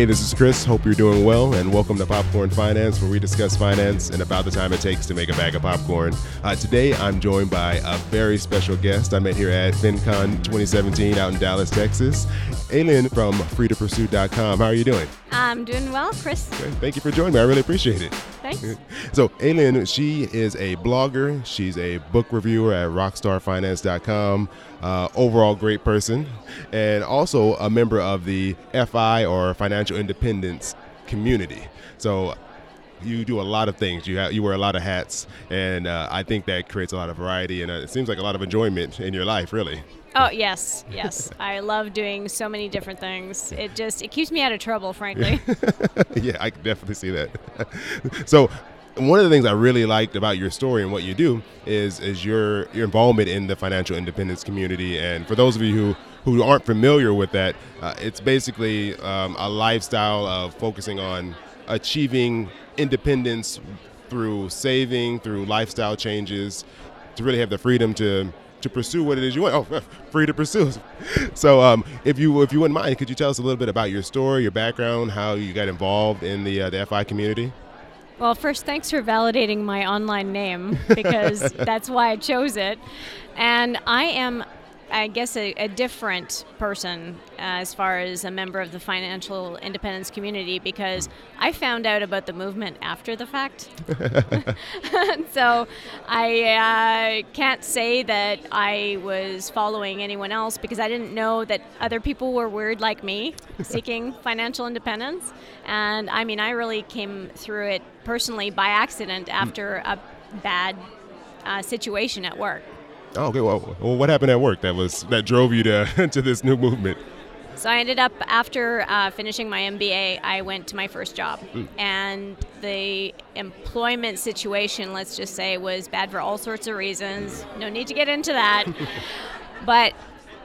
Hey, this is Chris. Hope you're doing well, and welcome to Popcorn Finance, where we discuss finance and about the time it takes to make a bag of popcorn. Uh, today, I'm joined by a very special guest I met here at FinCon 2017 out in Dallas, Texas. Helene from freetopursue.com. How are you doing? I'm doing well, Chris. Great. Thank you for joining me. I really appreciate it. Thanks. So, Helene, she is a blogger. She's a book reviewer at rockstarfinance.com. Uh, overall, great person, and also a member of the FI or Financial Independence community. So, you do a lot of things. You have, you wear a lot of hats, and uh, I think that creates a lot of variety, and uh, it seems like a lot of enjoyment in your life, really. Oh yes, yes. I love doing so many different things. It just it keeps me out of trouble, frankly. yeah, I can definitely see that. so, one of the things I really liked about your story and what you do is is your your involvement in the financial independence community. And for those of you who who aren't familiar with that, uh, it's basically um, a lifestyle of focusing on achieving independence through saving, through lifestyle changes, to really have the freedom to to pursue what it is you want. Oh, free to pursue. So, um, if you if you wouldn't mind, could you tell us a little bit about your story, your background, how you got involved in the uh, the FI community? Well, first, thanks for validating my online name because that's why I chose it. And I am I guess, a, a different person uh, as far as a member of the financial independence community because I found out about the movement after the fact. so I uh, can't say that I was following anyone else because I didn't know that other people were weird like me seeking financial independence. And I mean, I really came through it personally by accident after a bad uh, situation at work. Oh, okay. Well, well, what happened at work that was that drove you to to this new movement? So I ended up after uh, finishing my MBA, I went to my first job, mm. and the employment situation, let's just say, was bad for all sorts of reasons. No need to get into that, but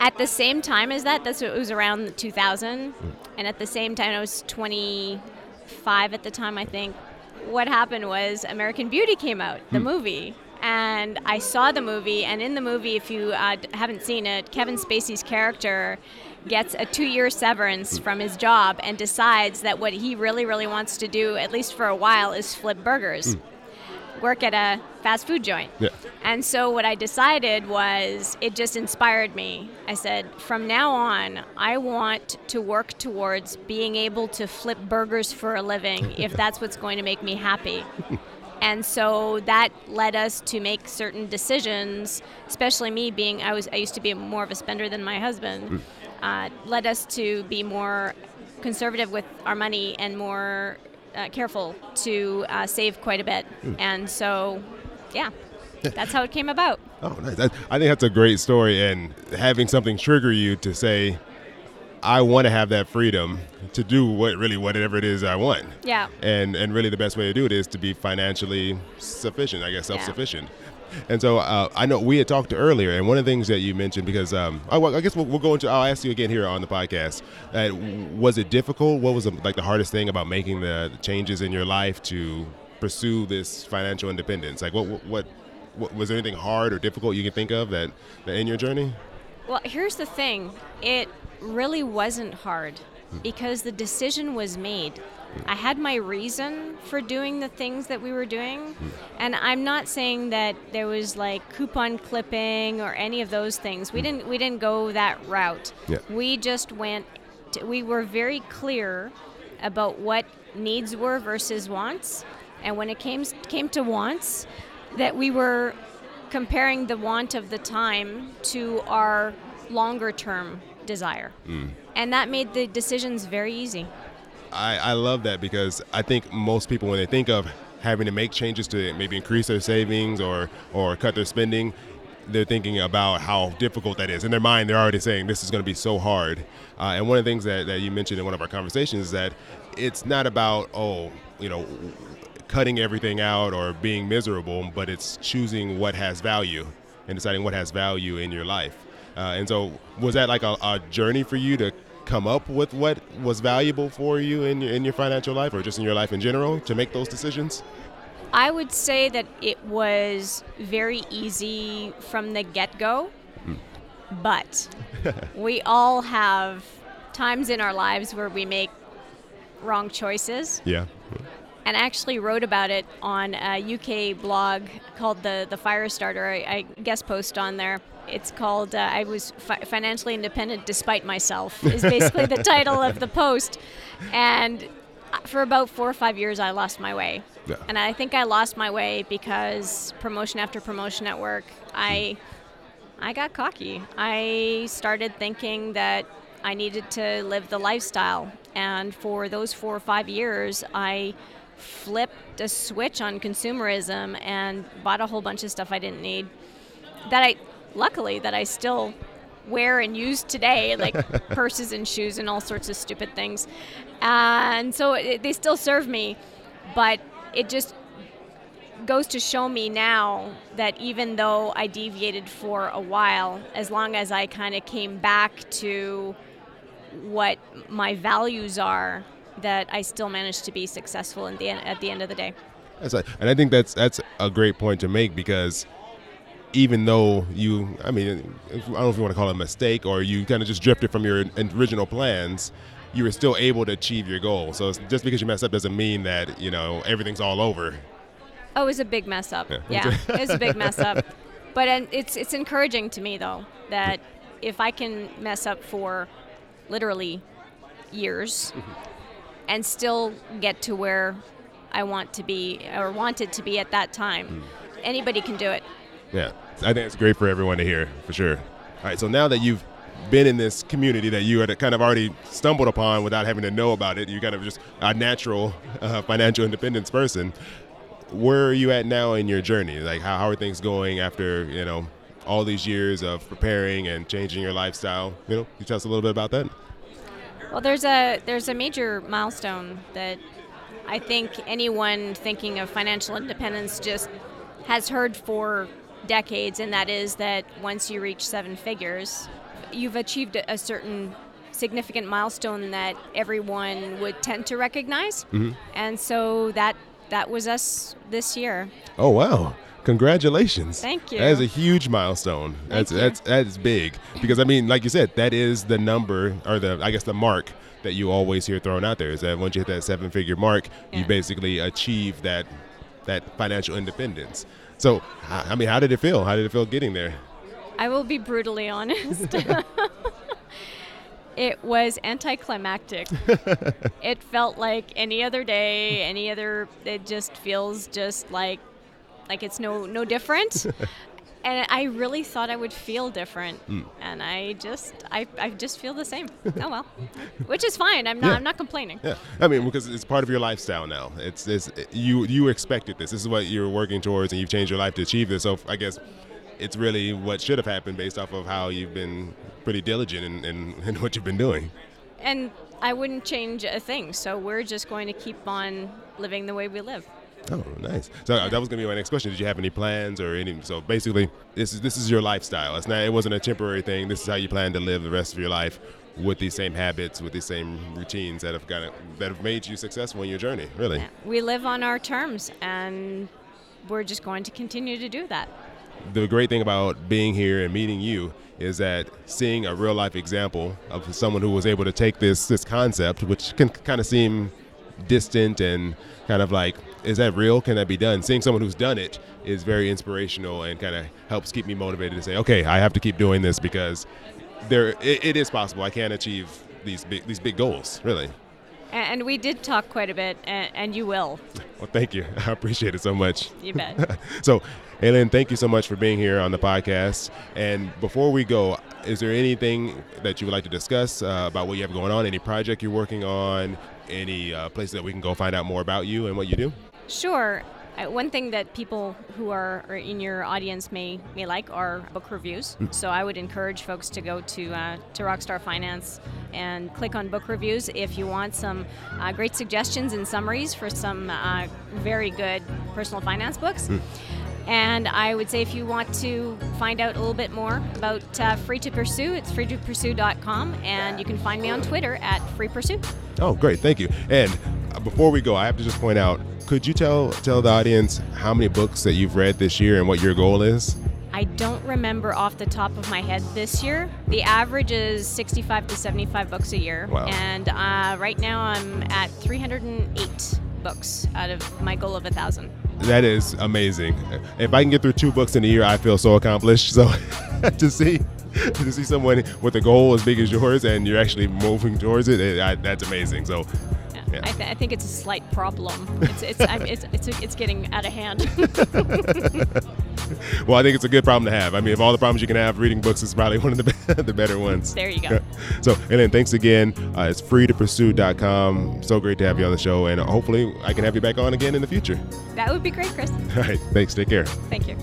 at the same time as that, that's it was around 2000, mm. and at the same time, I was 25 at the time, I think. What happened was American Beauty came out, the mm. movie, and I saw the movie. And in the movie, if you uh, haven't seen it, Kevin Spacey's character gets a two-year severance from his job and decides that what he really, really wants to do, at least for a while, is flip burgers. Mm. Work at a fast food joint. Yeah. And so what I decided was it just inspired me. I said, from now on, I want to work towards being able to flip burgers for a living if that's what's going to make me happy. and so that led us to make certain decisions especially me being i was i used to be more of a spender than my husband mm. uh, led us to be more conservative with our money and more uh, careful to uh, save quite a bit mm. and so yeah that's how it came about oh nice i think that's a great story and having something trigger you to say I want to have that freedom to do what really whatever it is I want. Yeah. And and really the best way to do it is to be financially sufficient, I guess, self-sufficient. Yeah. And so uh, I know we had talked earlier, and one of the things that you mentioned because um, I, I, guess we'll, we'll, go into. I'll ask you again here on the podcast. Uh, was it difficult? What was the, like the hardest thing about making the changes in your life to pursue this financial independence? Like what what, what was there anything hard or difficult you can think of that, that in your journey? Well, here's the thing. It really wasn't hard because the decision was made. I had my reason for doing the things that we were doing. And I'm not saying that there was like coupon clipping or any of those things. We didn't we didn't go that route. Yeah. We just went to, we were very clear about what needs were versus wants. And when it came came to wants, that we were comparing the want of the time to our longer term desire. Mm. And that made the decisions very easy. I, I love that because I think most people, when they think of having to make changes to maybe increase their savings or, or cut their spending, they're thinking about how difficult that is. In their mind, they're already saying this is going to be so hard. Uh, and one of the things that, that you mentioned in one of our conversations is that it's not about, oh, you know, cutting everything out or being miserable, but it's choosing what has value and deciding what has value in your life. Uh, and so, was that like a, a, journey for you to come up with what was valuable for you in your, in your financial life, or just in your life in general, to make those decisions? I would say that it was very easy from the get go, mm. but we all have times in our lives where we make wrong choices. Yeah. And actually wrote about it on a UK blog called the the Firestarter. I, I guest post on there. It's called uh, "I was fi- financially independent despite myself." Is basically the title of the post. And for about four or five years, I lost my way. Yeah. And I think I lost my way because promotion after promotion at work, I I got cocky. I started thinking that I needed to live the lifestyle. And for those four or five years, I flipped a switch on consumerism and bought a whole bunch of stuff I didn't need. That I, luckily, that I still wear and use today, like purses and shoes and all sorts of stupid things. And so it, they still serve me, but it just goes to show me now that even though I deviated for a while, as long as I kind of came back to what my values are, that I still managed to be successful in the end, at the end of the day. That's a, and I think that's that's a great point to make because even though you, I mean, I don't know if you want to call it a mistake or you kind of just drifted from your original plans, you were still able to achieve your goal. So just because you messed up doesn't mean that you know everything's all over. Oh, it was a big mess up. Yeah. Yeah, it was a big mess up. But and it's it's encouraging to me though that if I can mess up for literally years mm-hmm. And still get to where I want to be or wanted to be at that time, anybody can do it. Yeah, I think it's great for everyone to hear for sure. All right, so now that you've been in this community that you had kind of already stumbled upon without having to know about it, you're kind of just a natural uh, financial independence person. Where are you at now in your journey? Like, how, how are things going after you know all these years of preparing and changing your lifestyle? You know, can you tell us a little bit about that? Well, there's a there's a major milestone that I think anyone thinking of financial independence just has heard for decades, and that is that once you reach seven figures, you've achieved a, a certain significant milestone that everyone would tend to recognize. Mm-hmm. And so that that was us this year. Oh wow! Congratulations! Thank you. That is a huge milestone. That's you. that's that's big because I mean, like you said, that is the number or the I guess the mark that you always hear thrown out there is that once you hit that seven figure mark, you basically achieve that that financial independence. So, I mean, how did it feel? How did it feel getting there? I will be brutally honest. it was anticlimactic. it felt like any other day, any other it just feels just like like it's no no different. and I really thought I would feel different. Hmm. And I just I, I just feel the same. oh well. Which is fine. I'm not Yeah. I'm not complaining. Yeah, I mean, because it's part of your lifestyle now. It's this you you expected this. This is what you're working towards, and you've changed your life to achieve this. So I guess it's really what should have happened based off of how you've been pretty diligent in, in, in what you've been doing. And I wouldn't change a thing. So we're just going to keep on living the way we live. Oh, nice. So uh, that was gonna be my next question. Did you have any plans or any? So basically, this is this is your lifestyle. It's not. It wasn't a temporary thing. This is how you plan to live the rest of your life with these same habits, with these same routines that have kind of that have made you successful in your journey. Really. We live on our terms and we're just going to continue to do that. The great thing about being here and meeting you is that seeing a real life example of someone who was able to take this this concept, which can kind of seem distant and kind of like, is that real? Can that be done? Seeing someone who's done it is very inspirational and kind of helps keep me motivated to say, okay, I have to keep doing this because there it, it is possible. I can achieve these big these big goals. Really. And we did talk quite a bit, and, and you will. Well, thank you. I appreciate it so much. You bet. so, Helene, thank you so much for being here on the podcast. And before we go, is there anything that you would like to discuss uh, about what you have going on? Any project you're working on? Any uh, place that we can go find out more about you and what you do? Sure. Uh, one thing that people who are, are in your audience may may like are book reviews. So I would encourage folks to go to uh, to Rockstar Finance and click on book reviews if you want some uh, great suggestions and summaries for some uh, very good personal finance books. And I would say if you want to find out a little bit more about uh, Free to Pursue, it's freetopursue.com, and you can find me on Twitter at Free Pursue. Oh, great, thank you. And before we go, I have to just point out: could you tell tell the audience how many books that you've read this year and what your goal is? I don't remember off the top of my head this year. The average is 65 to 75 books a year. Wow. And uh, right now I'm at 308 books out of my goal of a thousand. That is amazing. If I can get through two books in a year, I feel so accomplished. So to see to see someone with a goal as big as yours and you're actually moving towards it, it I, that's amazing. So Yeah. I, th- I think it's a slight problem. It's it's I'm, it's, it's it's getting out of hand. well, I think it's a good problem to have. I mean, of all the problems you can have, reading books is probably one of the, the better ones. there you go. So, and then thanks again. Uh, it's freetopursue.com. So great to have you on the show, and hopefully I can have you back on again in the future. That would be great, Chris. All right, thanks. Take care. Thank you.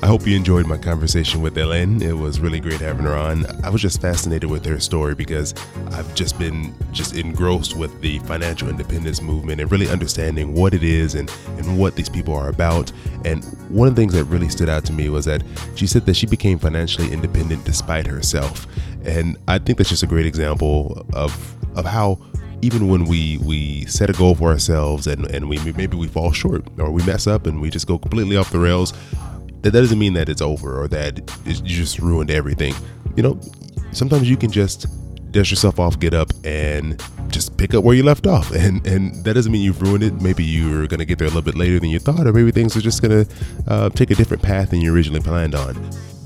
I hope you enjoyed my conversation with Helene. It was really great having her on. I was just fascinated with her story because I've just been just engrossed with the financial independence movement and really understanding what it is and, and what these people are about. And one of the things that really stood out to me was that she said that she became financially independent despite herself. And I think that's just a great example of of how even when we we set a goal for ourselves and, and we maybe we fall short or we mess up and we just go completely off the rails that doesn't mean that it's over or that it's, you just ruined everything. You know, sometimes you can just dust yourself off, get up, and just pick up where you left off. And and that doesn't mean you've ruined it. Maybe you're gonna get there a little bit later than you thought, or maybe things are just gonna uh, take a different path than you originally planned on.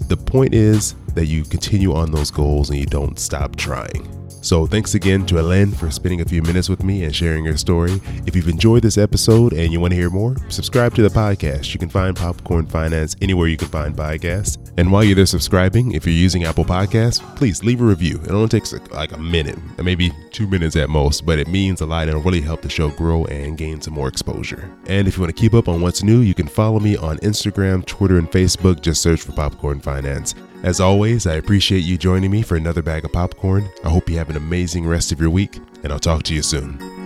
The point is that you continue on those goals and you don't stop trying. So, thanks again to Helene for spending a few minutes with me and sharing her story. If you've enjoyed this episode and you want to hear more, subscribe to the podcast. You can find Popcorn Finance anywhere you can find podcasts. And while you're there subscribing, if you're using Apple Podcasts, please leave a review. It only takes like a minute, maybe two minutes at most, but it means a lot and really help the show grow and gain some more exposure. And if you want to keep up on what's new, you can follow me on Instagram, Twitter, and Facebook. Just search for Popcorn Finance. As always, I appreciate you joining me for another bag of popcorn. I hope you have an amazing rest of your week, and I'll talk to you soon.